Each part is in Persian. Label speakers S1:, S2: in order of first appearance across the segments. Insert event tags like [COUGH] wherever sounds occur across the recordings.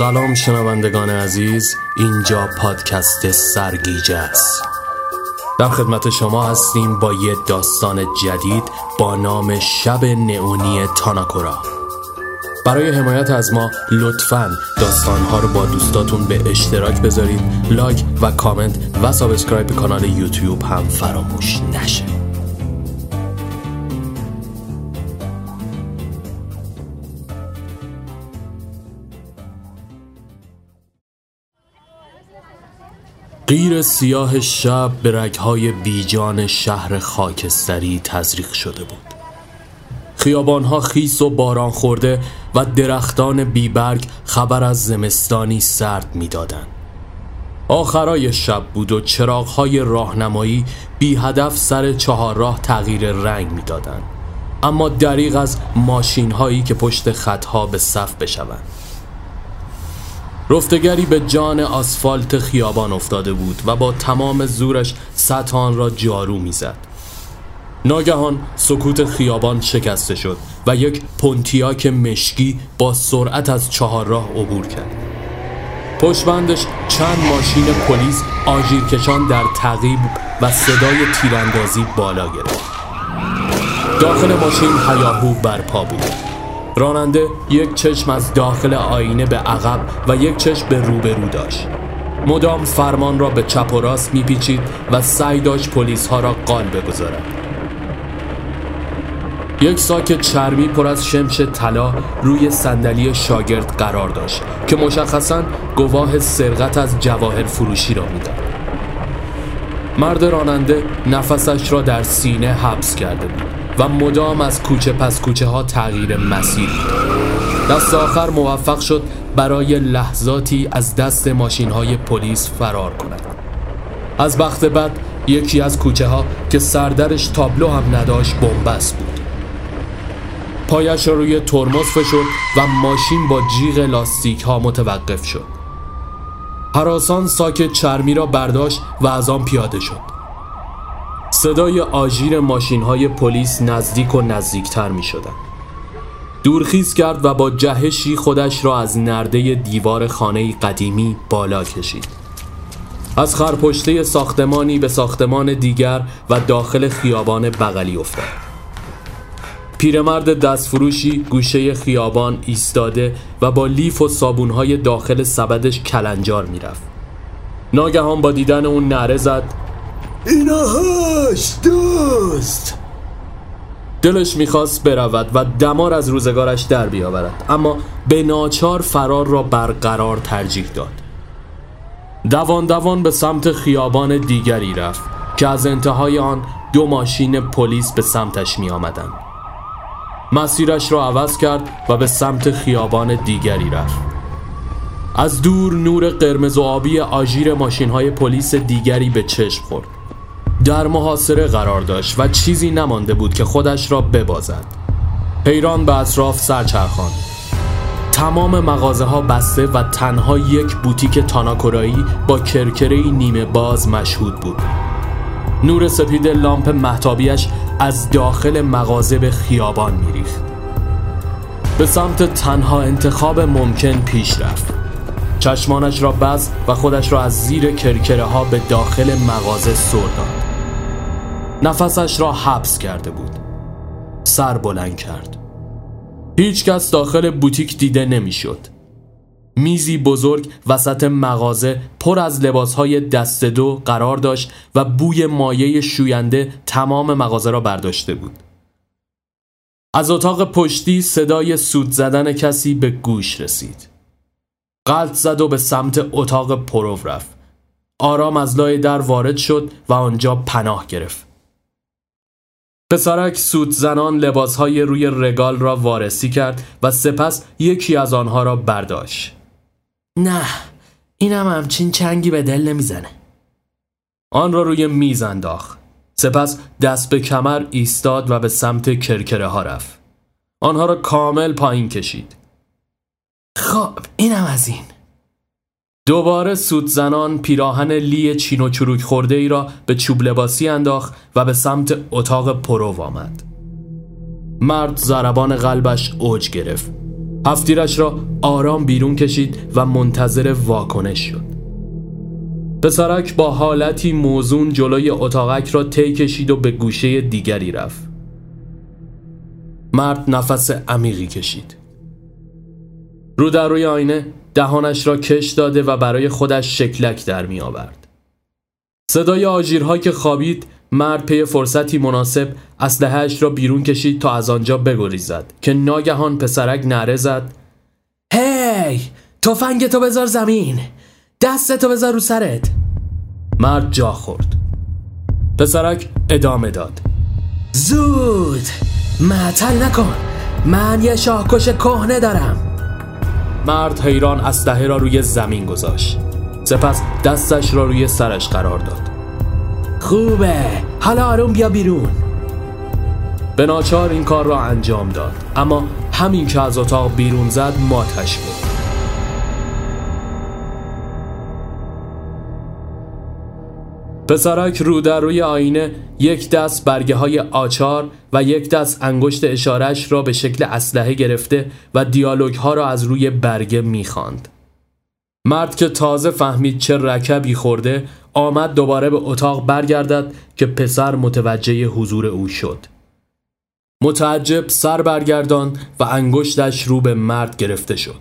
S1: سلام شنوندگان عزیز اینجا پادکست سرگیجه است. در خدمت شما هستیم با یه داستان جدید با نام شب نئونی تاناکورا. برای حمایت از ما لطفا داستانها رو با دوستاتون به اشتراک بذارید لایک و کامنت و سابسکرایب کانال یوتیوب هم فراموش نشه. سیاه شب به رگهای بیجان شهر خاکستری تزریق شده بود خیابانها خیس و باران خورده و درختان بیبرگ خبر از زمستانی سرد می‌دادند. آخرای شب بود و چراغهای راهنمایی بی هدف سر چهارراه تغییر رنگ می‌دادند. اما دریغ از ماشین هایی که پشت خطها به صف بشوند رفتگری به جان آسفالت خیابان افتاده بود و با تمام زورش سطح را جارو می‌زد. ناگهان سکوت خیابان شکسته شد و یک پونتیاک مشکی با سرعت از چهار راه عبور کرد. پشبندش چند ماشین پلیس آژیرکشان در تعقیب و صدای تیراندازی بالا گرفت. داخل ماشین هیاهو برپا بود. راننده یک چشم از داخل آینه به عقب و یک چشم به روبرو داشت. مدام فرمان را به چپ و راست میپیچید و سعی داشت پلیس ها را قال بگذارد. یک ساک چرمی پر از شمش طلا روی صندلی شاگرد قرار داشت که مشخصا گواه سرقت از جواهر فروشی را می‌داد. مرد راننده نفسش را در سینه حبس کرده بود. و مدام از کوچه پس کوچه ها تغییر مسیر دست آخر موفق شد برای لحظاتی از دست ماشین های پلیس فرار کند. از بخت بعد یکی از کوچه ها که سردرش تابلو هم نداشت بنبست بود. پایش روی ترمز فشرد و ماشین با جیغ لاستیک ها متوقف شد. حراسان ساک چرمی را برداشت و از آن پیاده شد. صدای آژیر ماشین های پلیس نزدیک و نزدیکتر می شدن. دورخیز کرد و با جهشی خودش را از نرده دیوار خانه قدیمی بالا کشید. از خرپشته ساختمانی به ساختمان دیگر و داخل خیابان بغلی افتاد. پیرمرد دستفروشی گوشه خیابان ایستاده و با لیف و صابونهای داخل سبدش کلنجار می‌رفت. ناگهان با دیدن اون نره زد اینا هاش دوست. دلش می‌خواست برود و دمار از روزگارش در بیاورد اما به ناچار فرار را برقرار ترجیح داد. دوان دوان به سمت خیابان دیگری رفت که از انتهای آن دو ماشین پلیس به سمتش می آمدن. مسیرش را عوض کرد و به سمت خیابان دیگری رفت. از دور نور قرمز و آبی آژیر ماشین های پلیس دیگری به چشم خورد. در محاصره قرار داشت و چیزی نمانده بود که خودش را ببازد. حیران به اطراف سرچرخان تمام مغازه ها بسته و تنها یک بوتیک تاناکورایی با کرکره نیمه باز مشهود بود. نور سپید لامپ محتابیش از داخل مغازه به خیابان میریخت. به سمت تنها انتخاب ممکن پیش رفت. چشمانش را بست و خودش را از زیر کرکره ها به داخل مغازه سر نفسش را حبس کرده بود. سر بلند کرد. هیچ کس داخل بوتیک دیده نمی‌شد. میزی بزرگ وسط مغازه پر از لباسهای دست دو قرار داشت و بوی مایه شوینده تمام مغازه را برداشته بود. از اتاق پشتی صدای سود زدن کسی به گوش رسید. قلط زد و به سمت اتاق پرو رفت. آرام از لای در وارد شد و آنجا پناه گرفت. پسرک سوت زنان لباسهای روی رگال را وارسی کرد و سپس یکی از آنها را برداشت.
S2: نه اینم همچین چنگی به دل نمی‌زنه.
S1: آن را روی میز انداخت. سپس دست به کمر ایستاد و به سمت کرکره ها رفت. آنها را کامل پایین کشید.
S2: خب اینم از این.
S1: دوباره سود زنان پیراهن لی چین و چروک خورده ای را به چوب لباسی انداخت و به سمت اتاق پرو آمد. مرد زربان قلبش اوج گرفت. هفتیرش را آرام بیرون کشید و منتظر واکنش شد. پسرک با حالتی موزون جلوی اتاقک را طی کشید و به گوشه دیگری رفت. مرد نفس عمیقی کشید. رو در روی آینه دهانش را کش داده و برای خودش شکلک در می آورد. صدای آژیرها که خوابید مرد پی فرصتی مناسب اسلحهاش را بیرون کشید تا از آنجا بگریزد که ناگهان پسرک نره زد.
S2: هی! تفنگتو بذار زمین! دستتو بذار رو سرت!
S1: مرد جا خورد. پسرک ادامه داد.
S2: زود! معطل نکن! من یه شاهکش کهنه دارم!
S1: مرد حیران اسلحه را روی زمین گذاشت. سپس دستش را روی سرش قرار داد.
S2: خوبه. حالا آروم بیا بیرون.
S1: به ناچار این کار را انجام داد. اما همین که از اتاق بیرون زد ماتش بود. پسرک رو در روی آینه یک دست برگه های آچار و یک دست انگشت اشارش را به شکل اسلحه گرفته و دیالوگ ها را از روی برگه می‌خواند. مرد که تازه فهمید چه رکبی خورده آمد دوباره به اتاق برگردد که پسر متوجه حضور او شد. متعجب سر برگردان و انگشتش رو به مرد گرفته شد.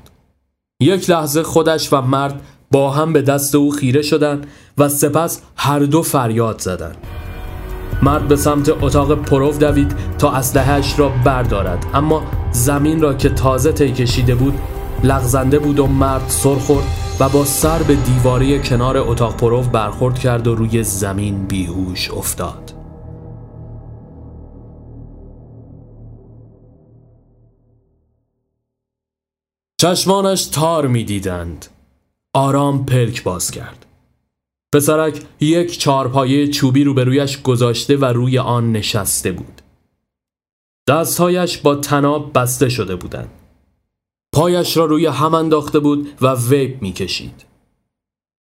S1: یک لحظه خودش و مرد با هم به دست او خیره شدند و سپس هر دو فریاد زدند. مرد به سمت اتاق پروف دوید تا اسلحهاش را بردارد. اما زمین را که تازه طی کشیده بود لغزنده بود و مرد سر خورد و با سر به دیواره کنار اتاق پروف برخورد کرد و روی زمین بیهوش افتاد. چشمانش تار می‌دیدند. آرام پلک باز کرد. پسرک یک چارپایه چوبی روبرویش گذاشته و روی آن نشسته بود. دستهایش با تناب بسته شده بودند. پایش را روی هم انداخته بود و ویپ می‌کشید.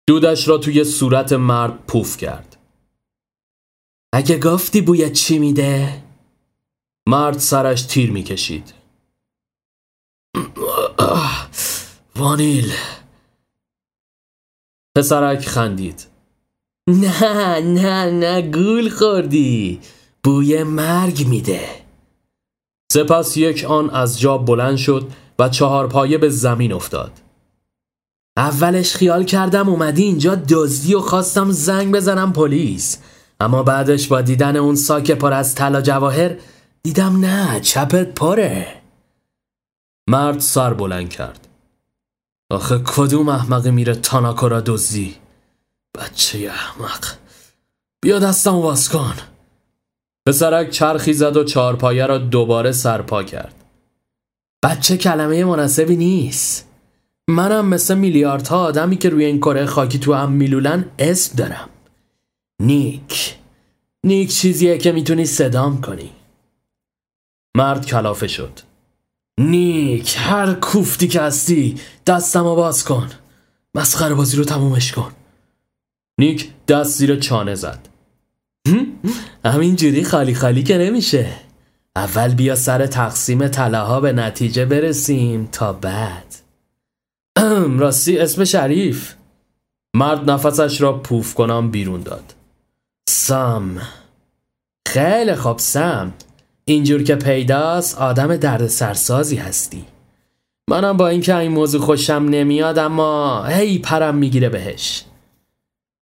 S1: دودش را توی صورت مرد پوف کرد.
S2: اگه گفتی بوی چی میده؟
S1: مرد سرش تیر می‌کشید. وانیل پسرک خندید.
S2: نه نه نه گول خوردی. بوی مرگ میده.
S1: سپس یک آن از جا بلند شد و چهار پایه به زمین افتاد.
S2: اولش خیال کردم اومدی اینجا دزدی و خواستم زنگ بزنم پلیس. اما بعدش با دیدن اون ساک پر از طلا جواهر دیدم نه چپت پره.
S1: مرد سر بلند کرد. آخه کدوم احمقی میره تاناکو را دزدی؟ بچه احمق. بیا دستم واس کن. پسرک چرخی زد و چارپایه را دوباره سرپا کرد.
S2: بچه کلمه مناسبی نیست. منم مثل میلیاردها آدمی که روی این کره خاکی تو هم میلولن اسم دارم. نیک. نیک چیزیه که می‌تونی صدام کنی.
S1: مرد کلافه شد.
S2: نیک هر کوفتی که هستی دستم رو باز کن. مسخره بازی رو تمومش کن.
S1: نیک دست زیر چانه زد.
S2: همینجوری خالی خالی که نمیشه. اول بیا سر تقسیم طلاها به نتیجه برسیم تا بعد. [CLEARS THROAT]
S1: راستی اسم شریف. مرد نفسش را پوف کنم بیرون داد.
S2: سام خیلی خوب سم. اینجور که پیداست آدم درد سرسازی هستی. منم با اینکه این موضوع خوشم نمیاد اما هی پرم می‌گیره بهش.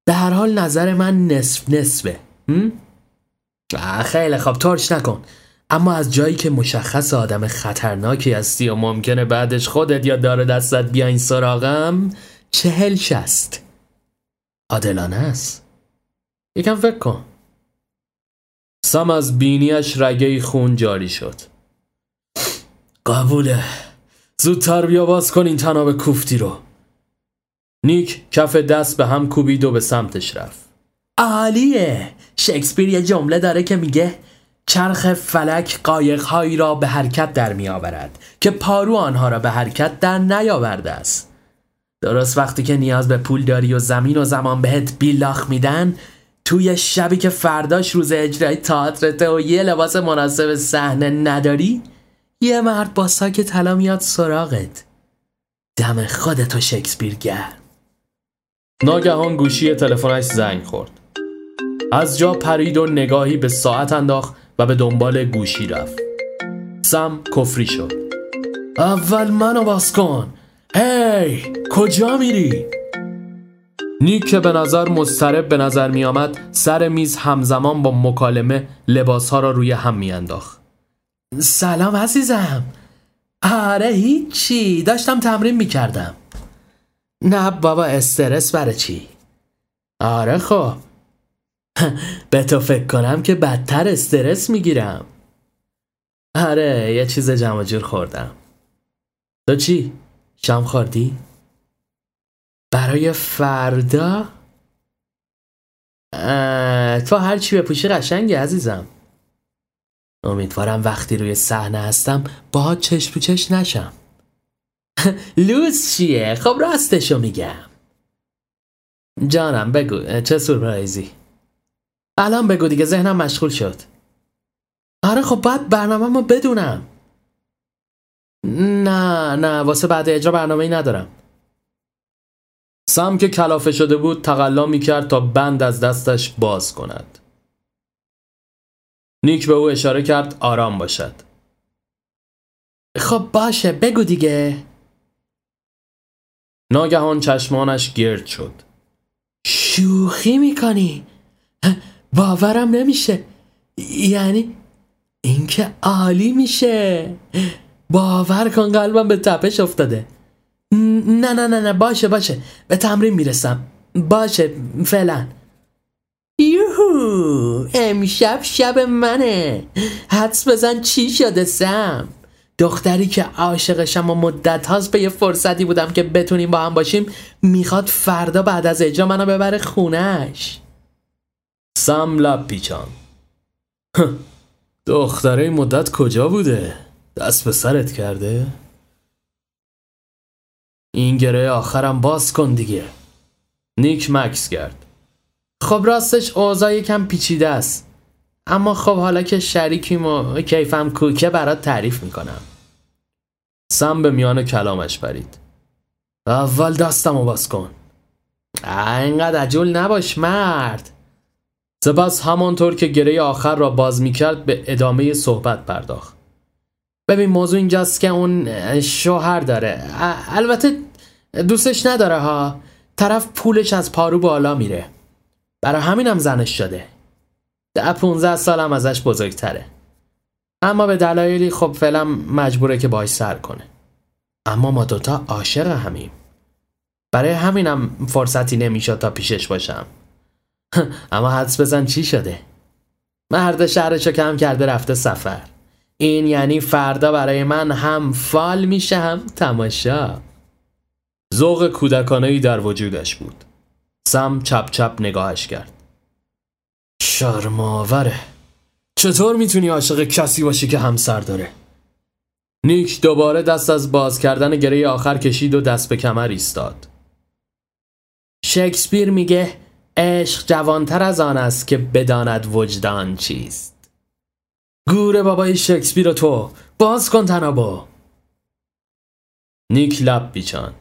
S2: به هر حال نظر من نصف نصفه. خیلی خوب ترش نکن. اما از جایی که مشخص آدم خطرناکی هستی و ممکنه بعدش خودت یا داره دستت بیاین سراغم چهل شست. عادلانه است. یکم فکر کن.
S1: سم از بینیش رگه خون جاری شد.
S2: قبوله زودتر بیا باز کن این تناب کوفتی رو.
S1: نیک کف دست به هم کوبید و به سمتش رفت.
S2: عالیه. شکسپیر یه جمله داره که میگه چرخ فلک قایقهایی را به حرکت در می آورد که پارو آنها را به حرکت در نیاورده است. درست وقتی که نیاز به پول داری و زمین و زمان بهت بیلاخ میدن توی شبی که فرداش روز اجرای تئاترته و یه لباس مناسب صحنه نداری یه مرد با ساک طلا میاد سراغت. دم خودتو شکسپیر گرم.
S1: ناگهان گوشی تلفنش زنگ خورد. از جا پرید و نگاهی به ساعت انداخت و به دنبال گوشی رفت. سم کفری شد.
S2: اول منو باز کن. هی کجا میری؟
S1: نیک که به نظر مضطرب به نظر می آمد سر میز همزمان با مکالمه لباسها را روی هم می انداخت.
S2: سلام عزیزم. آره هیچی. داشتم تمرین می‌کردم. نه بابا استرس برای چی؟ آره خب. [LAUGHS] به تو فکر کنم که بدتر استرس می‌گیرم. آره یه چیز جمع جور خوردم. تو چی؟ شام خوردی؟ برای فردا؟ تو هر چی بپوشی قشنگی عزیزم. امیدوارم وقتی روی صحنه هستم با چشم تو چشم نشم. [LAUGHS] لوز چیه؟ خب راستشو میگم. جانم بگو چه سورپرایزی؟ الان بگو دیگه ذهنم مشغول شد. آره خب باید برنامه ما بدونم. نه نه واسه بعد اجرا برنامه ای ندارم.
S1: سم که کلافه شده بود تقلا می‌کرد تا بند از دستش باز کند. نیک به او اشاره کرد آرام باشد.
S2: خب باشه بگو دیگه.
S1: ناگهان چشمانش گرد شد.
S2: شوخی می‌کنی. باورم نمیشه. یعنی اینکه عالی میشه. باور کن قلبم به تپش افتاده. نه نه نه نه باشه باشه. به تمرین می‌رسم. باشه فعلا. یوهو امشب شب منه. حدس بزن چی شده سم؟ دختری که عاشقشم و مدت هاست به یه فرصتی بودم که بتونیم با هم باشیم می‌خواد فردا بعد از اجرا منو ببره خونش
S1: سم لب پیچان دختره مدت کجا بوده؟ دست به سرت کرده؟ این گره آخرم باز کن دیگه. نیک مکس کرد.
S2: خب راستش اوضاع یکم پیچیده است. اما خب حالا که شریکیم و کیفم کوکه برات تعریف می‌کنم.
S1: سم به میان کلامش برید
S2: اول دستم رو باز کن. اینقدر عجول نباش مرد.
S1: سپس همانطور که گره آخر را باز می‌کرد به ادامه صحبت پرداخت.
S2: ببین موضوع اینجاست که اون شوهر داره. البته دوستش نداره ها. طرف پولش از پارو بالا میره. برای همینم زنش شده. ده 15 سالم ازش بزرگتره. اما به دلایلی خب فعلا مجبوره که باش سر کنه. اما ما دوتا عاشق همیم. برای همینم فرصتی نمی‌شد تا پیشش باشم. [LAUGHS] اما حدس بزن چی شده؟ مرد شهرشو کم کرده رفته سفر. این یعنی فردا برای من هم فال میشه هم تماشا.
S1: ذوق کودکانهی در وجودش بود. سم چپ چپ نگاهش کرد.
S2: شرماوره. چطور می‌تونی عاشق کسی باشی که همسر داره؟
S1: نیک دوباره دست از باز کردن گره آخر کشید و دست به کمر ایستاد.
S2: شکسپیر میگه عشق جوانتر از آن است که بداند وجدان چیست. گوره بابای شکسپیر تو باز کن تنابو
S1: نیک لب بیچان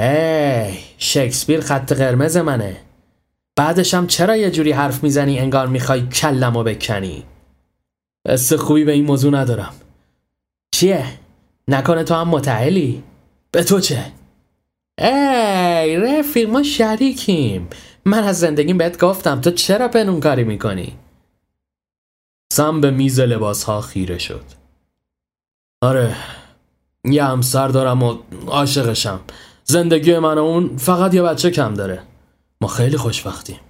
S2: ای شکسپیر خط قرمز منه بعدشم چرا یه جوری حرف می‌زنی انگار می‌خوای کلمو بکنی
S1: حس خوبی به این موضوع ندارم
S2: چیه؟ نکنه تو هم متعلی؟
S1: به تو چه؟
S2: ای رفیق ما شریکیم من از زندگیم بهت گفتم تو چرا پنون کاری می‌کنی؟
S1: سم به میز لباس ها خیره شد. آره یه همسر دارم و عاشقشم. زندگی من اون فقط یه بچه کم داره. ما خیلی خوشبختیم.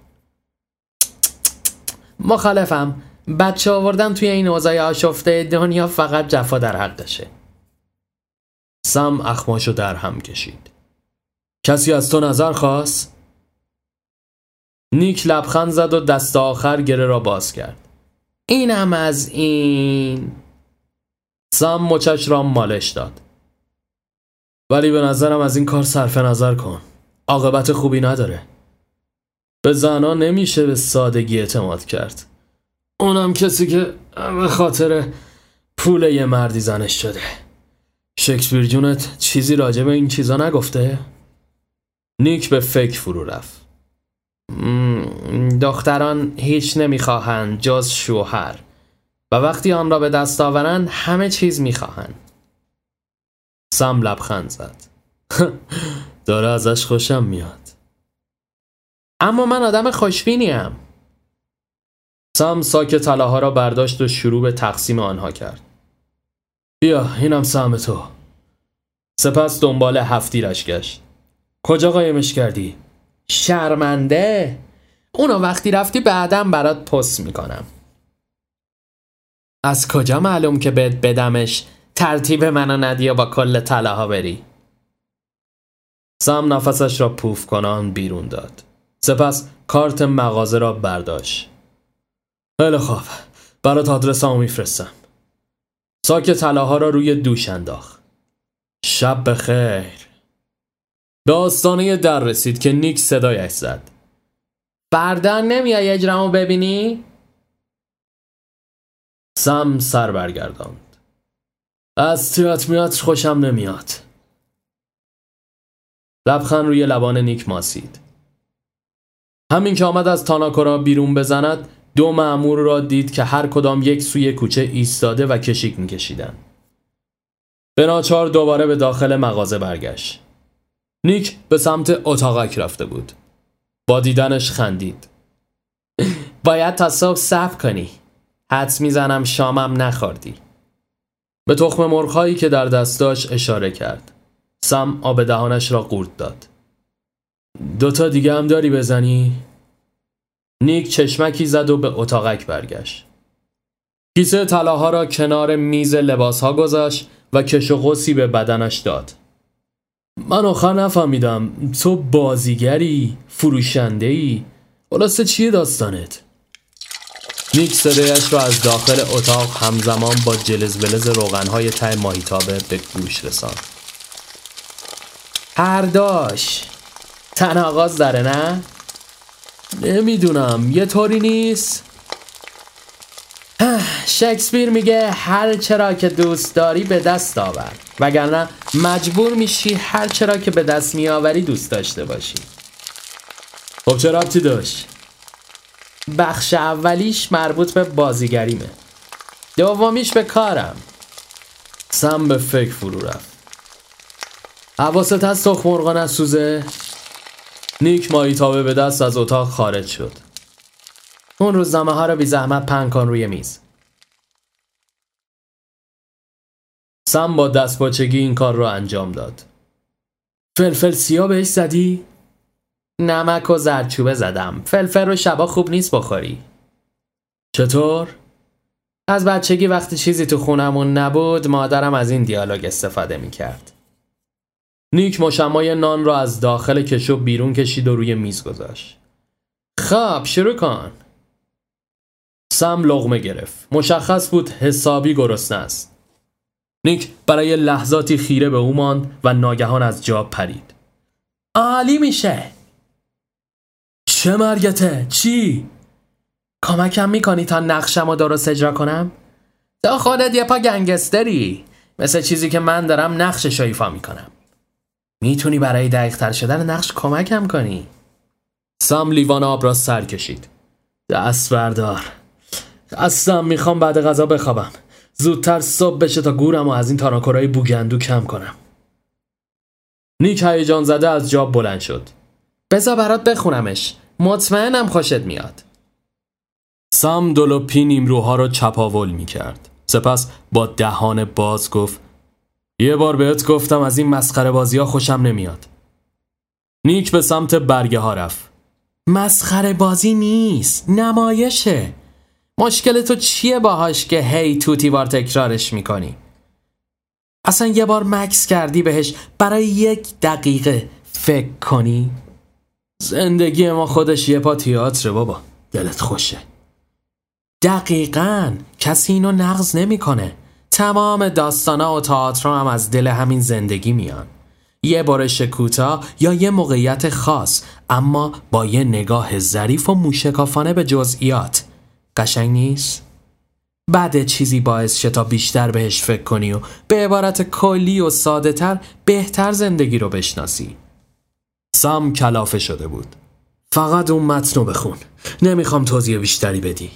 S2: مخالفم. بچه آوردن توی این اوضاع آشفته دنیا فقط جفا در حقشه
S1: سم اخماشو در هم کشید. کسی از تو نظر خواست؟ نیک لبخند زد و دست آخر گره را باز کرد.
S2: اینم از این.
S1: سم مچش را مالش داد. ولی به نظرم از این کار صرف نظر کن. عاقبت خوبی نداره. به زنا نمیشه به سادگی اعتماد کرد. اونم کسی که به خاطر کوله یه مردی زنش شده. شکسپیر جونت چیزی راجع به این چیزا نگفته؟ نیک به فکر فرو رفت.
S2: دختران هیچ نمی‌خواهند جز شوهر و وقتی آن را به دست آورند همه چیز می‌خواهند.
S1: سم لبخند زد. [LAUGHS] داره ازش خوشم میاد.
S2: اما من آدم خوشبینیم.
S1: سم ساک طلاها را برداشت و شروع به تقسیم آنها کرد. بیا اینم سهم تو. سپس دنبال هفتیرش گشت. کجا قایمش کردی؟
S2: شرمنده. اونو وقتی رفتی بعدم برات پست می‌کنم. از کجا معلوم که بهت بدمش؟ ترتیب منو ندی و با کل طلاها بری.
S1: سم نفسش را پوف کنان بیرون داد. سپس کارت مغازه را برداشت. خیلی خوب. برات آدرس هم میفرستم. ساک طلاها را روی دوش انداخت. شب بخیر. به آستانه در رسید که نیک صدایش زد
S2: فردا نمیای اجرامو ببینی؟
S1: سم سر برگرداند از تیاتر خوشم نمیاد لبخند روی لبان نیک ماسید همین که آمد از تاناکورا بیرون بزند دو معمور را دید که هر کدام یک سوی کوچه ایستاده و کشیک میکشیدند. به ناچار دوباره به داخل مغازه برگشت. نیک به سمت اتاقک رفته بود. با دیدنش خندید. [LAUGHS]
S2: باید تا صبح صبر کنی. حدس می‌زنم شامم نخوردی.
S1: به تخم مرغهایی که در دستاش اشاره کرد. سم آب دهانش را قورت داد. دوتا دیگه هم داری بزنی؟ نیک چشمکی زد و به اتاقک برگشت. کیسه طلاها را کنار میز لباسها گذاشت و کش و به بدنش داد. من آخر نفهمیدم. تو بازیگری فروشنده ای خلاصه چیه داستانت؟ نیک صدایش را از داخل اتاق همزمان با جلز بلز روغنهای ته ماهیتابه به گوش رساند.
S2: هر داش تن آغاز داره نه؟
S1: نمی‌دونم. یه طوری نیست؟
S2: شکسپیر میگه هر چرا که دوست داری به دست آور. وگرنه مجبور میشی هر چرا که به دست میآوری دوست داشته باشی.
S1: خب چه ربطی داشت؟
S2: بخش اولیش مربوط به بازیگریمه. دومیش به کارم.
S1: سم به فکر فرو رفت. حواست هست تخم مرغا نسوزه نیک مایی تابه به دست از اتاق خارج شد.
S2: اون روزنامه ها رو بی زحمت پنگ کن روی میز.
S1: سم با دست باچگی این کار رو انجام داد. فلفل سیاه بهش زدی؟
S2: نمک و زرچوبه زدم. فلفل رو شبا خوب نیست بخوری.
S1: چطور؟
S2: از بچگی وقتی چیزی تو خونمون نبود مادرم از این دیالوگ استفاده می‌کرد.
S1: نیک مشمای نان را از داخل کشو بیرون کشید و روی میز گذاشت.
S2: خب شروع کن.
S1: سم لغمه گرفت. مشخص بود حسابی گرسنه است. نیک برای لحظاتی خیره به او ماند و ناگهان از جا پرید
S2: عالی میشه
S1: چه مرگته؟ چی؟
S2: کمکم می‌کنی تا نقشم رو درست اجرا کنم؟ تا خودت یه پا گنگستری مثل چیزی که من دارم نقشش ایفا می‌کنم می‌تونی برای دقیقتر شدن نقش کمکم کنی؟
S1: سم لیوان آب را سر کشید دست بردار اصلا می‌خوام بعد غذا بخوابم زودتر صبح بشه تا گورم و از این تاناکورای بوگندو کم کنم. نیک هیجان زده از جاب بلند شد.
S2: بزا برات بخونمش. مطمئنم خوشت میاد.
S1: سام دولوپی نیمروها رو چپاول می کرد سپس با دهان باز گفت یه بار بهت گفتم از این مسخره بازی ها خوشم نمیاد. نیک به سمت برگه ها رفت.
S2: مسخره بازی نیست نمایشه. مشکل تو چیه باهاش که هی توتی بار تکرارش می‌کنی؟ اصلا یه بار مکس کردی بهش برای یک دقیقه فکر کنی؟
S1: زندگی ما خودش یه پا تیاتره بابا. دلت خوشه.
S2: دقیقا کسی اینو نقض نمی‌کنه. تمام داستانا و تئاتر هم از دل همین زندگی میان. یه برش کوتاه یا یه موقعیت خاص اما با یه نگاه ظریف و موشکافانه به جزئیات. قشنگ نیست؟ بعد چیزی باعث شه تا بیشتر بهش فکر کنی و به عبارت کلی و ساده تر بهتر زندگی رو بشناسی.
S1: سام کلافه شده بود.
S2: فقط اون متن رو بخون. نمی‌خوام توضیح بیشتری بدی.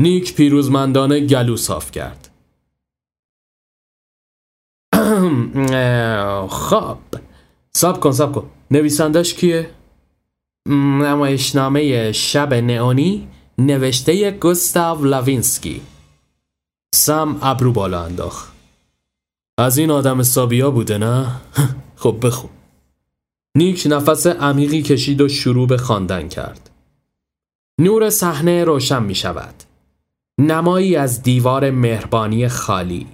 S1: نیک پیروزمندانه گلو صاف کرد. [CLEARS THROAT]
S2: خب. ساب کن ساب کن. نویسندش کیه؟ نمایشنامه شب نئونی. نوشته گوستاو لاوینسکی
S1: سم ابرو بالا انداخت. از این آدم سابیا بوده نه؟ [LAUGHS] خب بخون. نیک نفس عمیقی کشید و شروع به خواندن کرد.
S2: نور صحنه روشن می شود. نمایی از دیوار مهربانی خالی.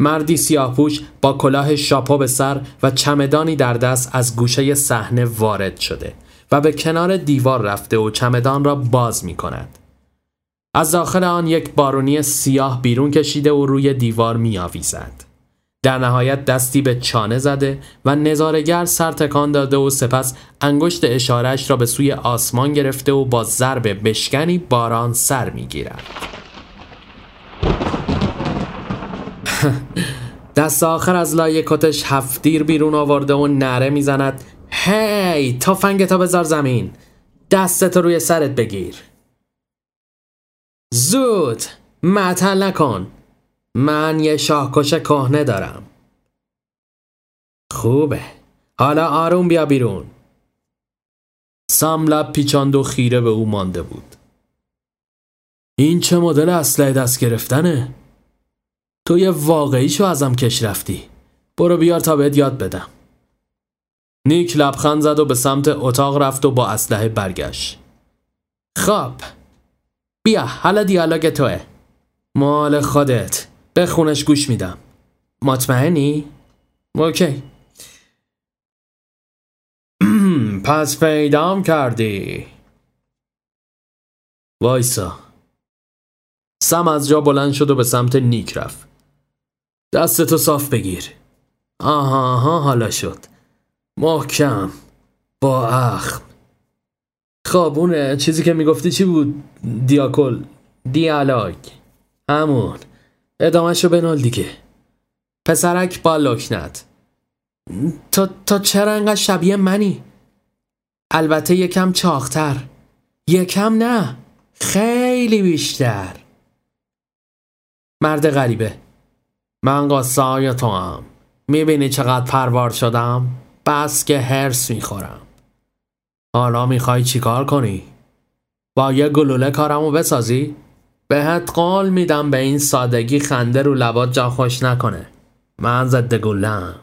S2: مردی سیاهپوش با کلاه شاپو به سر و چمدانی در دست از گوشه صحنه وارد شده. و به کنار دیوار رفته و چمدان را باز می کند. از داخل آن یک بارونی سیاه بیرون کشیده و روی دیوار می آویزد. در نهایت دستی به چانه زده و نظارگر سر تکان داده و سپس انگشت اشارش را به سوی آسمان گرفته و با ضرب بشکنی باران سر می گیرد. [LAUGHS] دست آخر از لای کتش هفتیر بیرون آورده و نره می‌زند هی تا بذار زمین. دستتو روی سرت بگیر. زود معطل نکن. من یه شاهکش کهنه دارم. خوبه. حالا آروم بیا بیرون.
S1: سام لب پیچاند و خیره به او مانده بود. این چه مدل اسلحه دست گرفتنه؟ تو یه واقعیشو ازم کش رفتی. برو بیار تا بهت یاد بدم. نیک لبخند زد و به سمت اتاق رفت و با اسلحه برگشت.
S2: خب بیا حالا دیالوگ توه. مال خودت. بخونش گوش میدم. مطمئنی؟ اوکی. [CLEARS THROAT] پس پیدام کردی.
S1: وایسا. سم از جا بلند شد و به سمت نیک رفت. دستتو صاف بگیر.
S2: آها آها حالا شد. محکم با اخم. خب اون چیزی که می‌گفتی چی بود؟ دیاکل. دیالوگ. همون. ادامهش رو بنال دیگه. پسرک با لکنت. تا, تا چرا انقدر شبیه منی؟ البته یکم چاختر یکم نه. خیلی بیشتر. مرد غریبه. من قصه تو هم می‌بینی چقدر پروار شدم؟ بس که هرس می‌خورم. حالا می‌خوای چیکار کنی؟ با یه گلوله کارمو بسازی؟ بهت قول میدم به این سادگی خنده رو لبات جا خوش نکنه. من ضد گلم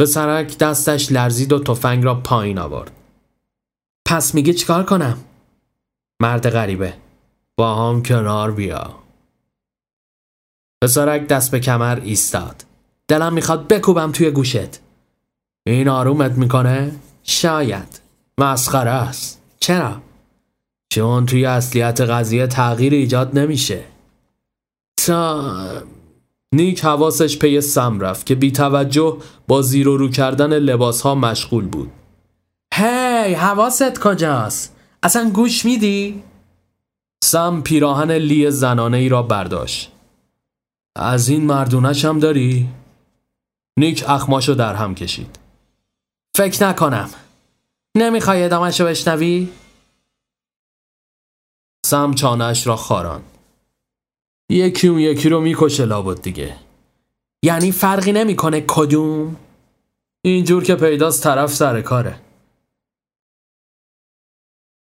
S2: پسرک دستش لرزید و تفنگ را پایین آورد. پس میگه چیکار کنم؟ مرد غریبه. با هم کنار بیا. پسرک دست به کمر ایستاد. دلم می‌خواد بکوبم توی گوشت. این آرومت می‌کنه؟ شاید مسخره است چرا؟ چون توی اصلیت قضیه تغییر ایجاد نمیشه
S1: تا نیک حواسش پی سم رفت که بی توجه با زیر و رو کردن لباس ها مشغول بود
S2: هی حواست کجاست؟ اصلا گوش میدی؟
S1: سم پیراهن لی زنانه ای را برداشت از این مردونش هم داری؟ نیک اخماشو در هم کشید
S2: فکر نکنم. نمی‌خوای ادامهشو بشنوی؟
S1: سم چانش را خاران یکی اون یکی رو می‌کشه لابد دیگه.
S2: یعنی فرقی نمی‌کنه کدوم؟
S1: اینجور که پیداست طرف سر کاره.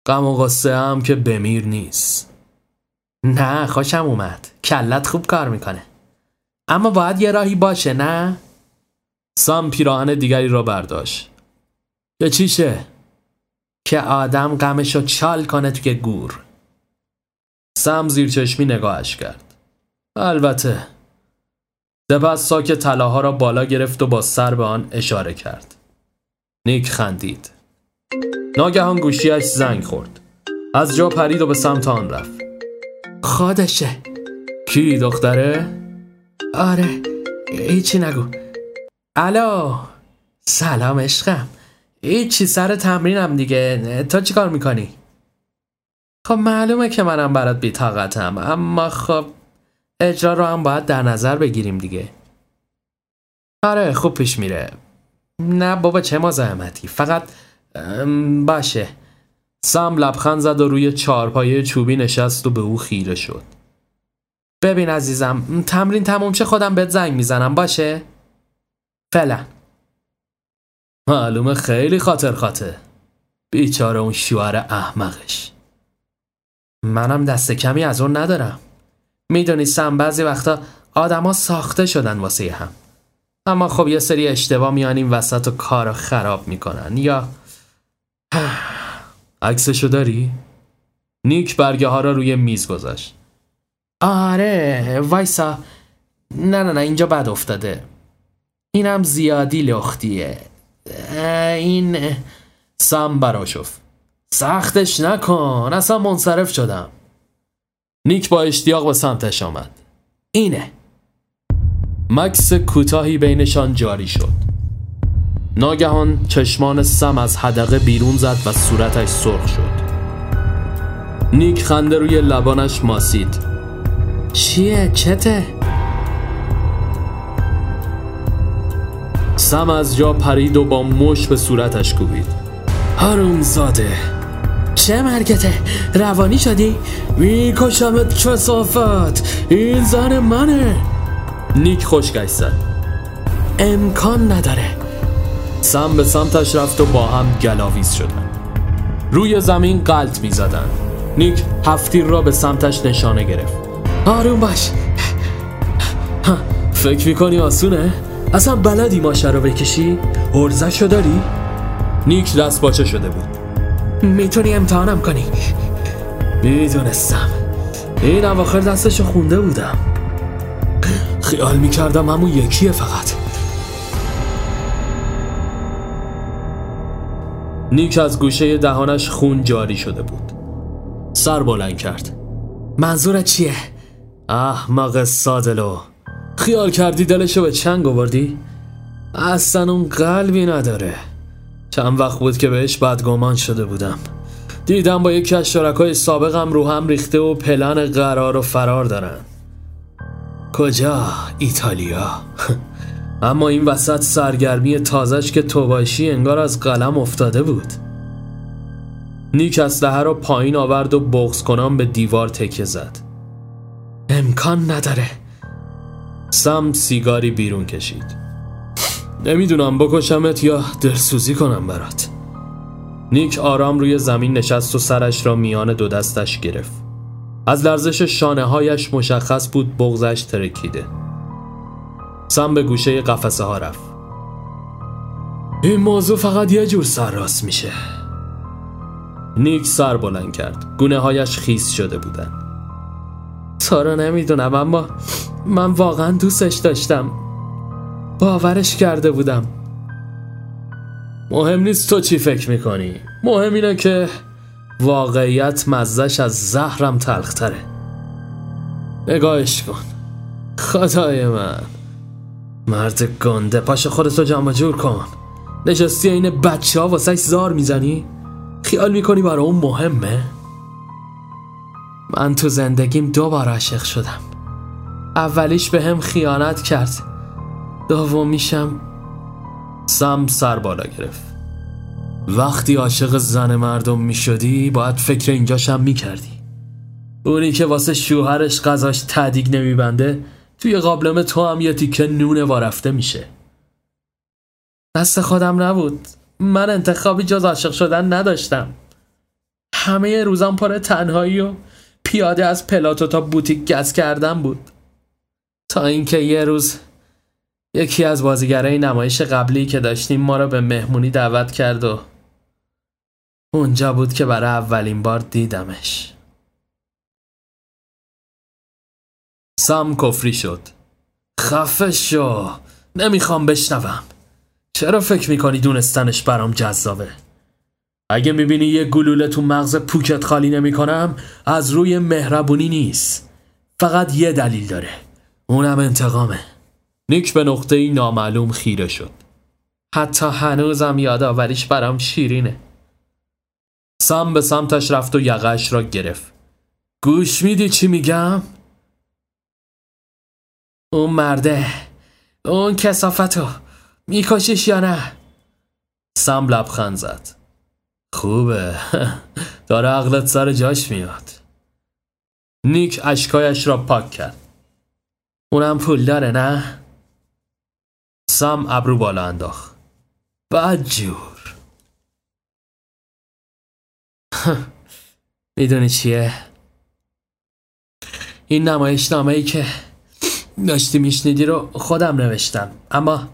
S1: غم و غصه هم که بمیر نیست.
S2: نه خوشم اومد. کلت خوب کار می‌کنه. اما باید یه راهی باشه نه؟
S1: سام پیراهن دیگری را برداشت. که چیشه؟
S2: که آدم غمشو چال کنه توی گور.
S1: سم زیر چشمی نگاهش کرد. البته سپس ساک طلاها را بالا گرفت و با سر به آن اشاره کرد. نیک خندید. ناگهان گوشیش زنگ خورد. از جا پرید و به سمت آن رفت.
S2: خودشه
S1: کی دختره؟
S2: آره هیچی نگو. الو سلام عشقم. هیچی سر تمرینم دیگه. تا چی کار می‌کنی؟ خب معلومه که منم برات بیتاقتم اما خب اجرا رو هم باید در نظر بگیریم دیگه. آره خوب پیش میره. نه بابا چه مزاحمتی فقط باشه. سم لبخند زد و روی چارپایه چوبی نشست و به او خیره شد. ببین عزیزم تمرین تموم شه خودم بهت زنگ می‌زنم. باشه؟ فعلا.
S1: معلومه خیلی خاطر خاطر. بیچاره اون شوهر احمقش.
S2: منم دست کمی از اون ندارم. می‌دونی سم بعضی وقتا آدما ساخته شدن واسه هم. اما خب یه سری اشتباه میان این وسط و کار خراب می‌کنن. یا [SIGHS]
S1: عکسشو داری؟ نیک برگه ها را روی میز گذاشت.
S2: آره وایسا. نه نه نه اینجا بد افتاده. اینم زیادی لختیه این
S1: سم براشف
S2: سختش نکن اصلا منصرف شدم.
S1: نیک با اشتیاق به سمتش آمد.
S2: اینه.
S1: مکس کوتاهی بینشان جاری شد. ناگهان چشمان سم از حدقه بیرون زد و صورتش سرخ شد. نیک خنده روی لبانش ماسید.
S2: چیه؟ چته؟
S1: سم از جا پرید و با مش به صورتش کوبید
S2: هارون زاده چه مرگته؟ روانی شدی؟ میکشمت کسافت این زن منه
S1: نیک خوشگش زد
S2: امکان نداره
S1: سم به سمتش رفت و با هم گلاویز شدن روی زمین قلط می زدن. نیک هفتیر را به سمتش نشانه گرفت
S2: آروم باش
S1: فکر می‌کنی آسونه؟
S2: اصلا بلدی ماشه رو بکشی؟ ارزشو داری؟
S1: نیک دست باچه شده بود.
S2: می‌تونی امتحانم کنی.
S1: می‌دونستم. این اواخر دستشو خونده بودم. خیال می‌کردم همون یکیه فقط. نیک از گوشه دهانش خون جاری شده بود. سر بلند کرد.
S2: منظورت چیه؟
S1: احمق سادلو. خیال کردی دلشو به چنگ آوردی؟ اصلا اون قلبی نداره. چند وقت بود که بهش بدگمان شده بودم. دیدم با یکی از شرکای سابقم رو هم ریخته و پلن قرار و فرار دارن. کجا؟ ایتالیا. [LAUGHS] اما این وسط سرگرمی تازش که توباشی انگار از قلم افتاده بود. نیک اسلحه را پایین آورد و بغز کنم به دیوار تکه زد.
S2: امکان نداره.
S1: سم سیگاری بیرون کشید. نمی‌دونم بکشمت یا دلسوزی کنم برات. نیک آرام روی زمین نشست و سرش را میان دو دستش گرفت. از لرزش شانه هایش مشخص بود بغزش ترکیده. سم به گوشه قفسه ها رفت. این موضوع فقط یه جور سر راست میشه. نیک سر بلند کرد. گونه هایش خیس شده بودن.
S2: رو نمی‌دونم اما من واقعا دوستش داشتم. باورش کرده بودم.
S1: مهم نیست تو چی فکر می‌کنی. مهم اینه که واقعیت مزش از زهرم تلختره نگاهش کن. خدای من. مرد گنده. پاش خودتو جمع جور کن. نشستی این بچه ها واسه زار می‌زنی؟ خیال می‌کنی برای اون مهمه؟
S2: من تو زندگیم دو بار عاشق شدم. اولیش به هم خیانت کرد. دومیشم
S1: سم سر بالا گرفت. وقتی عاشق زن مردم می‌شدی باید فکر اینجاشم می‌کردی. اونی که واسه شوهرش غذاش تدیگ نمیبنده توی قابلمه تو هم یه تیکه نون وارفته میشه.
S2: دست خودم نبود. من انتخابی جز عاشق شدن نداشتم. همه روزم پر تنهایی و پیاده از پلاتو تا بوتیک گز کردن بود. تا اینکه یه روز یکی از بازیگرای نمایش قبلی که داشتیم ما رو به مهمونی دعوت کرد و اونجا بود که برای اولین بار دیدمش.
S1: سم کفری شد. خفه شو. نمی‌خوام بشنوم. چرا فکر می‌کنی دونستنش برام جذابه؟ اگه می‌بینی یه گلوله تو مغز پوکت خالی نمی‌کنم از روی مهربونی نیست. فقط یه دلیل داره. اونم انتقامه. نیک به نقطه نامعلوم خیره شد.
S2: حتی هنوزم یادآوریش برام شیرینه.
S1: سم به سمتش رفت و یقش را گرفت. گوش میدی چی میگم؟
S2: اون مرده. اون کسافتو میکشیش یا نه؟
S1: سم لبخند زد. خوبه. [LAUGHS] داره عقلت سر جاش میاد. نیک اشکایش را پاک کرد.
S2: اونم پول داره نه؟
S1: سم ابرو بالا انداخت. بد جور. [LAUGHS]
S2: می‌دونی چیه؟ این نمایش ای که داشتی میشنیدی رو خودم نوشتم. اما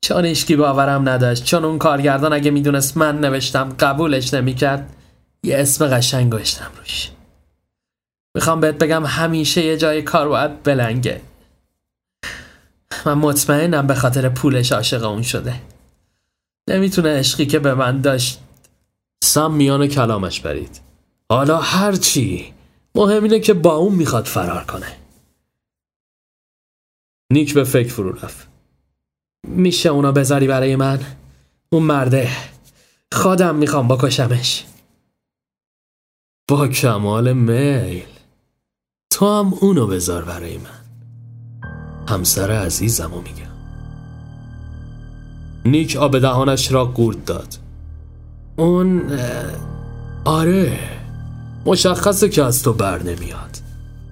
S2: چون ایشکی باورم نداشت چون اون کارگردان اگه می‌دونست من نوشتم قبولش نمی‌کرد یه اسم قشنگ گوشتم روش. می‌خوام بهت بگم همیشه یه جای کار باید بلنگه. من مطمئنم به خاطر پولش عاشق اون شده. نمی‌تونه عشقی که به من داشت
S1: سم میان کلامش برید. حالا هرچی مهم اینه که با اون می‌خواد فرار کنه. نیک به فکر فرو رفت.
S2: میشه اونا بذاری برای من؟ اون مرده. خودم می‌خوام بکشمش.
S1: با کمال میل. تو هم اونو بذار برای من. همسر عزیزمو میگم. نیک آب دهانش را گرد داد.
S2: اون
S1: آره مشخصه که از تو بر نمیاد.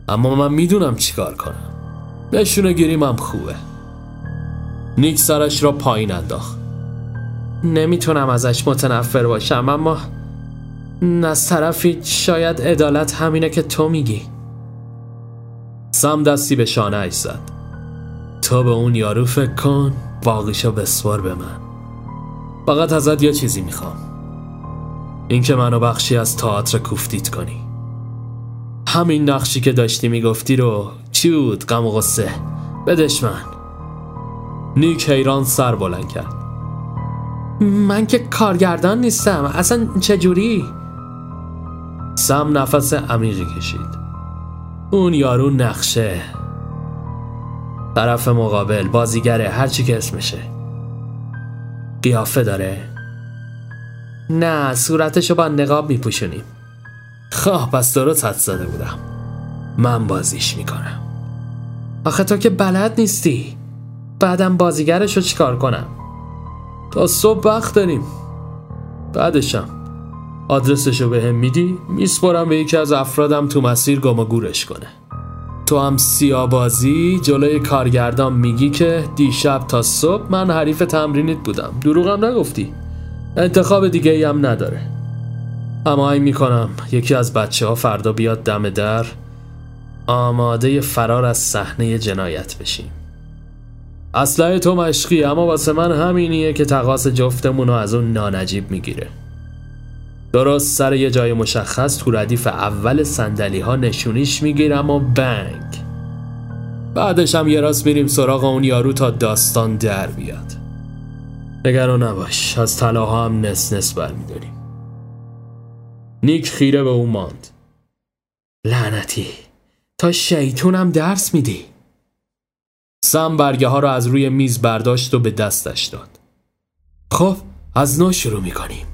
S1: اما من می‌دونم چیکار کنم. نشونه هم خوبه. نیک سرش را پایین انداخت.
S2: نمی‌تونم ازش متنفر باشم اما از طرفی شاید عدالت همینه که تو میگی.
S1: سم دستی به شانه زد. تو به اون یارو فکر کن باقیشو بسوار به من. فقط ازت یه چیزی می‌خوام. اینکه منو بخشی از تئاتر کوفتیت کنی. همین نقشی که داشتی می‌گفتی رو چی بود غم و غصه؟ بدش من. نیک حیران سر بلند کرد.
S2: من که کارگردان نیستم اصلا چجوری؟
S1: سم نفس عمیقی کشید. اون یارو نقشه طرف مقابل بازیگره هرچی که اسمشه قیافه داره.
S2: نه صورتشو با نقاب میپوشونیم.
S1: خواه پس درست حد زده بودم. من بازیش می‌کنم.
S2: آخه تو که بلد نیستی. بعدم بازیگرشو چیکار کنم؟
S1: تا صبح وقت داریم. بعدشم. آدرسشو به هم میدی؟ میسپرم به یکی از افرادم تو مسیر گم و گورش کنه. تو هم سیابازی جلوی کارگردان میگی که دیشب تا صبح من حریف تمرینیت بودم. دروغم نگفتی. انتخاب دیگه ای هم نداره. اما این می‌کنم یکی از بچه ها فردا بیاد دم در. آماده فرار از صحنه جنایت بشیم. اسلحه تو مشقی اما واسه من همینیه که تقاس جفتمون رو از اون نانجیب می‌گیره. درست سر یه جای مشخص تو ردیف اول سندلی ها نشونیش می‌گیرم و بنگ. بعدش هم یه راست میریم سراغ اون یارو تا داستان در بیاد. نگران نباش از طلاها هم نس نس برمیداریم. نیک خیره به اون ماند.
S2: لعنتی تا شیطونم درس میدی.
S1: سم برگه ها رو از روی میز برداشت و به دستش داد. خب از نو شروع می‌کنیم.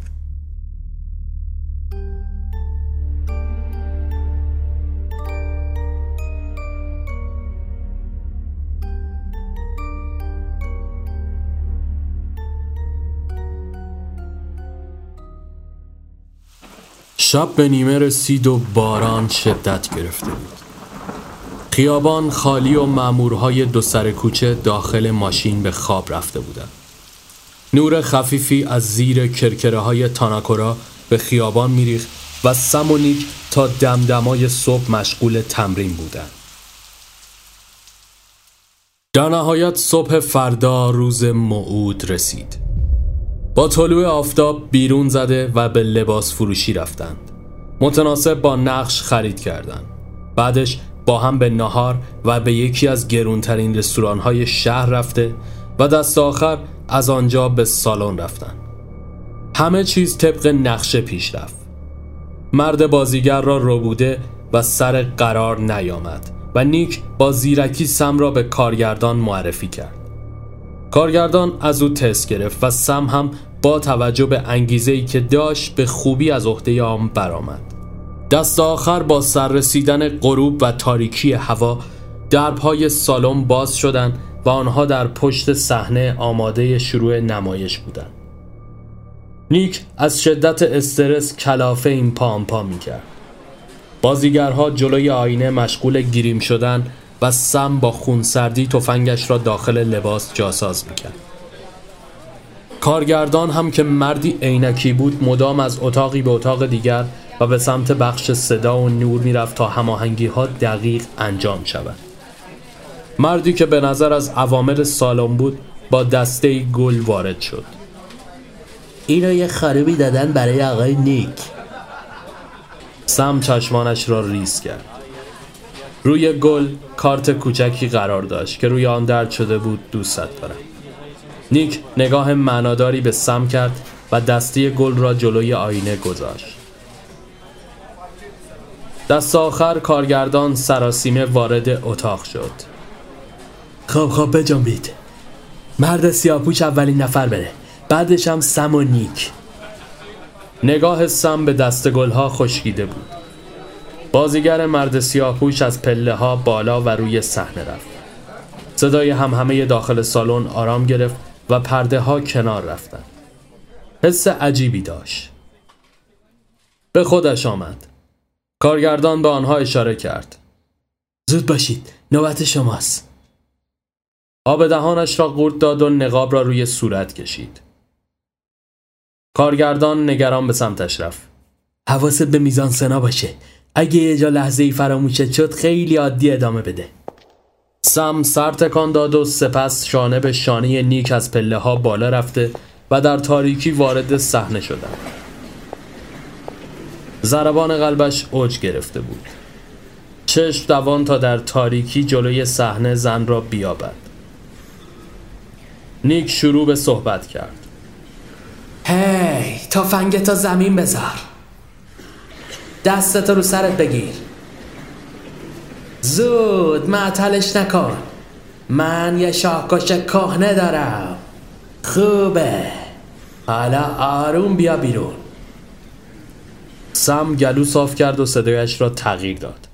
S1: شب به نیمه رسید و باران شدت گرفته بود خیابان خالی و مامورهای دو سر کوچه داخل ماشین به خواب رفته بودند. نور خفیفی از زیر کرکره های تاناکورا به خیابان میریخت و سمونیک تا دمدمای صبح مشغول تمرین بودند. در نهایت صبح فردا روز موعود رسید. با طلوع آفتاب بیرون زده و به لباس فروشی رفتند. متناسب با نقش خرید کردند. بعدش با هم به نهار و به یکی از گرونترین رستوران های شهر رفته و دست آخر از آنجا به سالن رفتن همه چیز طبق نقشه پیش رفت مرد بازیگر را رو بوده و سر قرار نیامد و نیک با زیرکی سم را به کارگردان معرفی کرد کارگردان از او تست گرفت و سم هم با توجه به انگیزه که داشت به خوبی از عهده آن برآمد. دست آخر با سر رسیدن غروب و تاریکی هوا دربهای سالن باز شدند و آنها در پشت صحنه آماده شروع نمایش بودند. نیک از شدت استرس کلافه این پام پا می کرد. بازیگرها جلوی آینه مشغول گیریم شدن و سم با خونسردی تفنگش را داخل لباس جاساز می‌کرد. کارگردان هم که مردی عینکی بود مدام از اتاقی به اتاق دیگر و به سمت بخش صدا و نور می‌رفت تا هماهنگی ها دقیق انجام شود. مردی که به نظر از عوامل سالم بود با دسته گل وارد شد.
S2: اینو یه خریبی دادن برای آقای نیک
S1: سم چشمانش را ریز کرد روی گل کارت کوچکی قرار داشت که روی آن درد شده بود دوستت دارم. نیک نگاه معناداری به سم کرد و دستی گل را جلوی آینه گذاشت. دست آخر کارگردان سراسیمه وارد اتاق شد.
S2: خب خب بجنبید. مرد سیاپوش اولین نفر بره. بعدش هم سم و نیک.
S1: نگاه سم به دست گلها خشکیده بود. بازیگر مرد سیاپوش از پله ها بالا و روی صحنه رفت. صدای همه داخل سالن آرام گرفت و پرده ها کنار رفتند. حس عجیبی داشت. به خودش آمد. کارگردان به آنها اشاره کرد.
S2: زود باشید نوبت شماست.
S1: آب دهانش را قورت داد و نقاب را روی صورت کشید. کارگردان نگران به سمتش رفت.
S2: حواست به میزان سنا باشه. اگه یه جا لحظه ای فراموشت شد خیلی عادی ادامه بده
S1: سم سر تکان داد و سپس شانه به شانه نیک از پله ها بالا رفته و در تاریکی وارد صحنه شدند. ضربان قلبش اوج گرفته بود. چشم دوان تا در تاریکی جلوی صحنه زن را بیابد. نیک شروع به صحبت کرد.
S2: هی تا فنگ تا زمین بذار دستت رو سرت بگیر. زود معطلش نکن. من یه شاکش کهنه دارم. خوبه. حالا آروم بیا بیرون.
S1: سم گلو صاف کرد و صدایش را تغییر داد.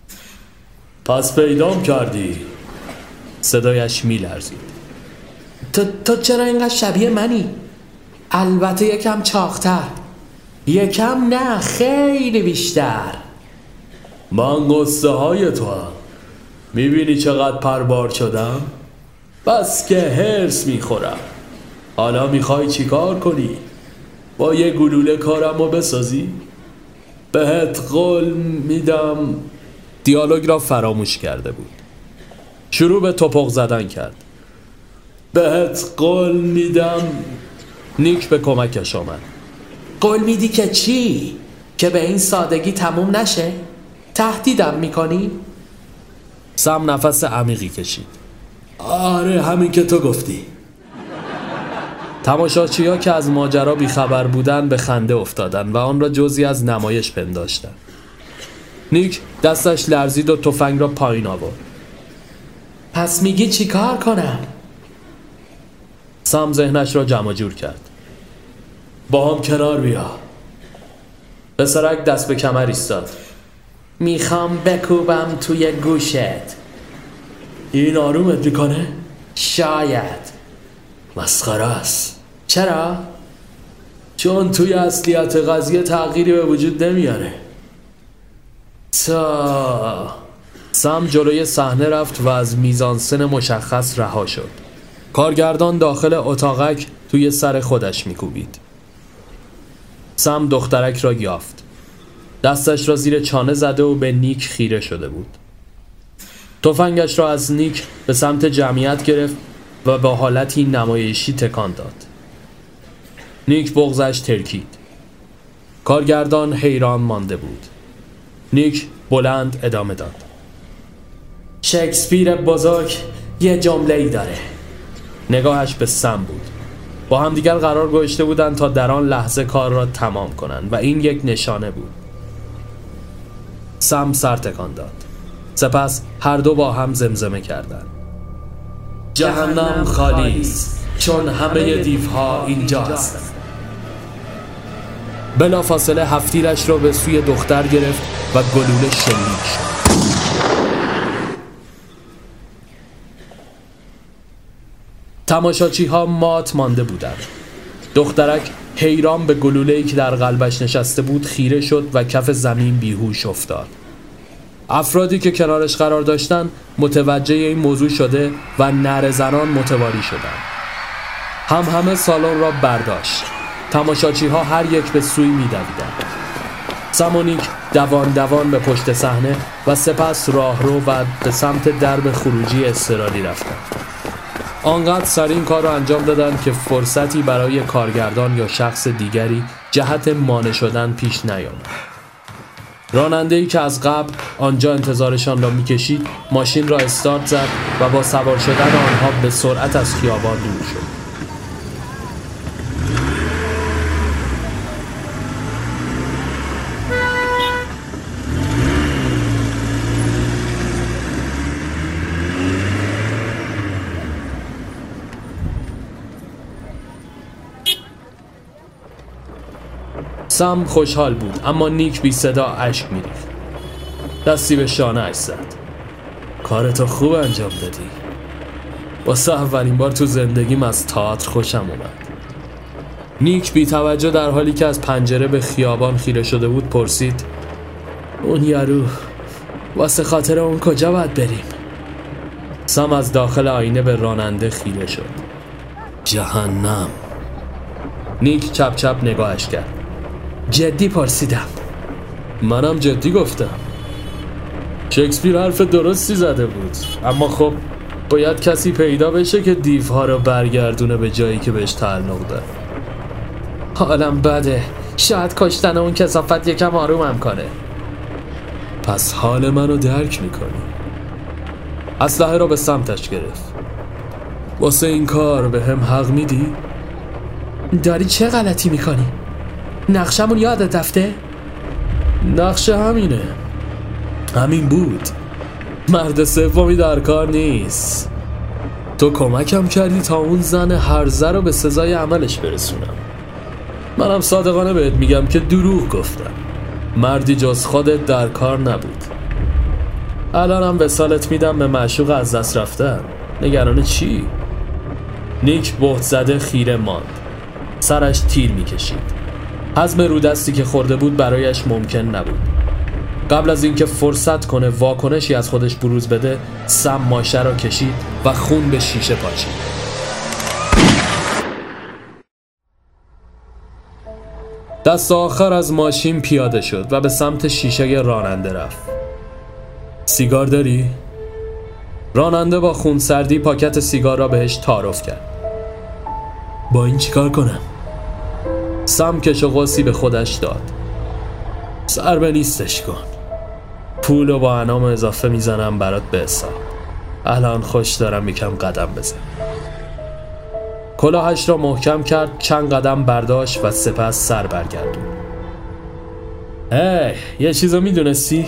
S1: پس پیدام کردی. صدایش میلرزید.
S2: تو, تو چرا اینقدر شبیه منی؟ البته یکم چاختر یکم نه خیلی بیشتر.
S1: من قصه های تو هم می‌بینی چقدر پربار شدم؟ بس که هرس می‌خورم. حالا می‌خوای چیکار کنی؟ با یه گلوله کارم رو بسازی؟ بهت قول میدم. دیالوگ را فراموش کرده بود. شروع به توپق زدن کرد. بهت قول میدم. نیک به کمکش آمد.
S2: قول میدی که چی؟ که به این سادگی تموم نشه؟ تهدیدم می‌کنی؟
S1: سم نفس عمیقی کشید
S2: آره همین که تو گفتی
S1: تماشاچی ها که از ماجرا بیخبر بودن به خنده افتادن و آن را جزی از نمایش پنداشتن نیک دستش لرزید و تفنگ را پایین آورد
S2: پس میگی چی کار کنم؟
S1: سم ذهنش را جمع جور کرد با هم کنار بیا. پسرک دست به کمر ایستاد.
S2: می‌خوام بکوبم توی گوشت.
S1: این آرومت می‌کنه؟
S2: شاید.
S1: مسخره است.
S2: چرا؟
S1: چون توی اصلیت قضیه تغییری به وجود نمیاره. تا سم جلوی صحنه رفت و از میزانسن مشخص رها شد. کارگردان داخل اتاقک توی سر خودش میکوبید. سم دخترک را یافت. دستش را زیر چانه زده و به نیک خیره شده بود. تفنگش را از نیک به سمت جمعیت گرفت و با حالتی نمایشی تکان داد. نیک بغزش ترکید. کارگردان حیران مانده بود. نیک بلند ادامه داد.
S2: شکسپیر بزرگ یه جمله ای داره.
S1: نگاهش به سم بود. با همدیگر قرار گذاشته بودند تا در آن لحظه کار را تمام کنند و این یک نشانه بود. سم سر تکان داد. سپس هر دو با هم زمزمه کردند. جهنم خالی است چون همه دیوها اینجا هستند بلافاصله هفتیرش را به سوی دختر گرفت و گلوله شلیک شد. تماشاچی ها مات مانده بودند. دخترک حیران به گلوله که در قلبش نشسته بود خیره شد و کف زمین بیهوش افتاد. افرادی که کنارش قرار داشتن متوجه این موضوع شده و نر زنان متواری شدند. هم همه سالن را برداشت. تماشاچی ها هر یک به سوی می دویدند سمونیک دوان دوان به پشت صحنه و سپس راهرو و به سمت درب خروجی استرالی رفتند. آنقدر سر این کار را انجام دادند که فرصتی برای کارگردان یا شخص دیگری جهت مانع شدن پیش نیامد. راننده ای که از قبل آنجا انتظارشان را می‌کشید ماشین را استارت زد و با سوار شدن آنها به سرعت از خیابان دور شد. سم خوشحال بود اما نیک بی صدا اشک میریخت دستی به شانه اش زد. کارتو خوب انجام دادی. واسه اولین بار تو زندگیم از تئاتر خوشم اومد. نیک بی توجه در حالی که از پنجره به خیابان خیره شده بود پرسید اون یارو واسه خاطر اون کجا باید بریم؟ سم از داخل آینه به راننده خیره شد. جهنم. نیک چپ چپ نگاهش کرد. جدی پرسیدم. منم جدی گفتم. شکسپیر حرف درستی زده بود. اما خب باید کسی پیدا بشه که دیوها رو برگردونه به جایی که بهش تعلق داره. حالم بده. شاید کشتن اون کسافت یکم آرومم کنه. پس حال منو درک می‌کنی. اسلحه را به سمتش گرفت. واسه این کار به هم حق میدی؟ داری چه غلطی می‌کنی؟ نقشمون یادت رفته؟ نقشه همینه. همین بود. مرد سومی در کار نیست. تو کمکم کردی تا اون زن هرزه رو به سزای عملش برسونم. منم صادقانه بهت میگم که دروغ گفتم. مردی جز خودت در کار نبود. الانم وسالت میدم به معشوق از دست رفتن. نگران چی؟ نیک بهت زده خیره ماند. سرش تیر می‌کشید. حزم رودستی که خورده بود برایش ممکن نبود قبل از اینکه فرصت کنه واکنشی از خودش بروز بده سم ماشه را کشید و خون به شیشه پاچید دست آخر از ماشین پیاده شد و به سمت شیشه راننده رفت سیگار داری؟ راننده با خونسردی پاکت سیگار را بهش تعارف کرد با این چیکار کنم؟ سم کش و به خودش داد. سر به نیستش کن. پول و با انام اضافه می‌زنم برات به حساب الان خوش دارم یکم قدم بزن. کلاهش را محکم کرد چند قدم برداشت و سپس سر برگردون. هی یه چیزو می‌دونستی؟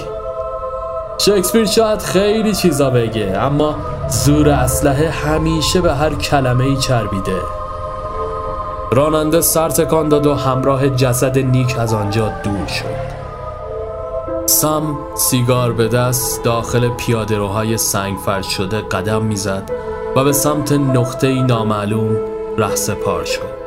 S1: شکسپیر شاید خیلی چیزا بگه اما زور اسلحه همیشه به هر کلمه ای چربیده. راننده سر تکان داد و همراه جسد نیک از آنجا دور شد. سم سیگار به دست داخل پیاده روهای سنگ فرش شده قدم می‌زد و به سمت نقطه نامعلوم رهسپار شد.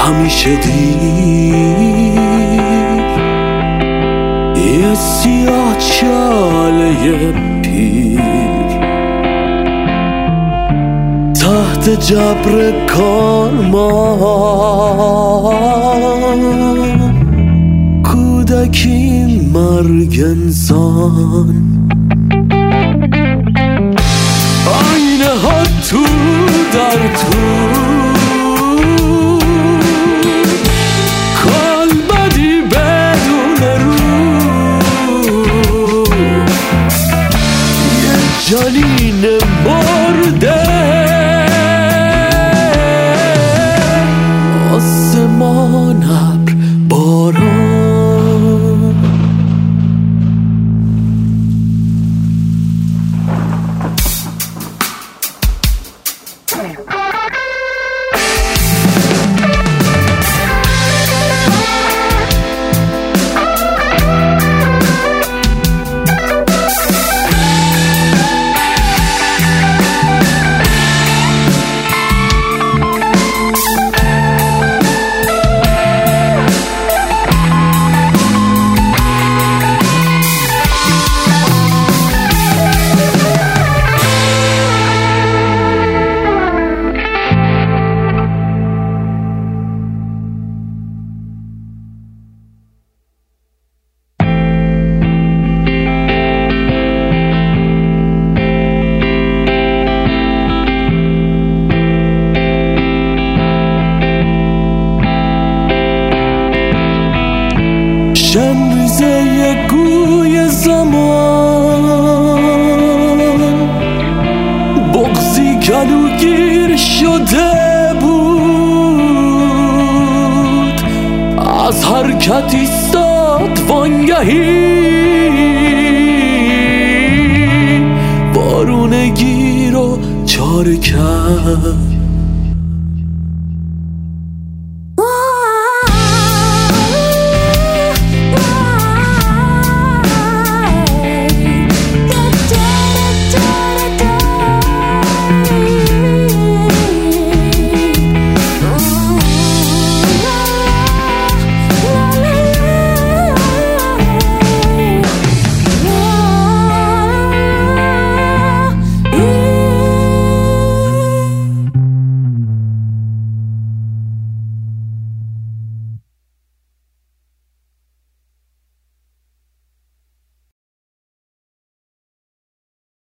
S1: همیشه دیر. یه سیاه چاله پیر. تحت جبر کارمان. کودکی مرگ انسان. دار تو.
S2: کالبدی بدون رو یه جالی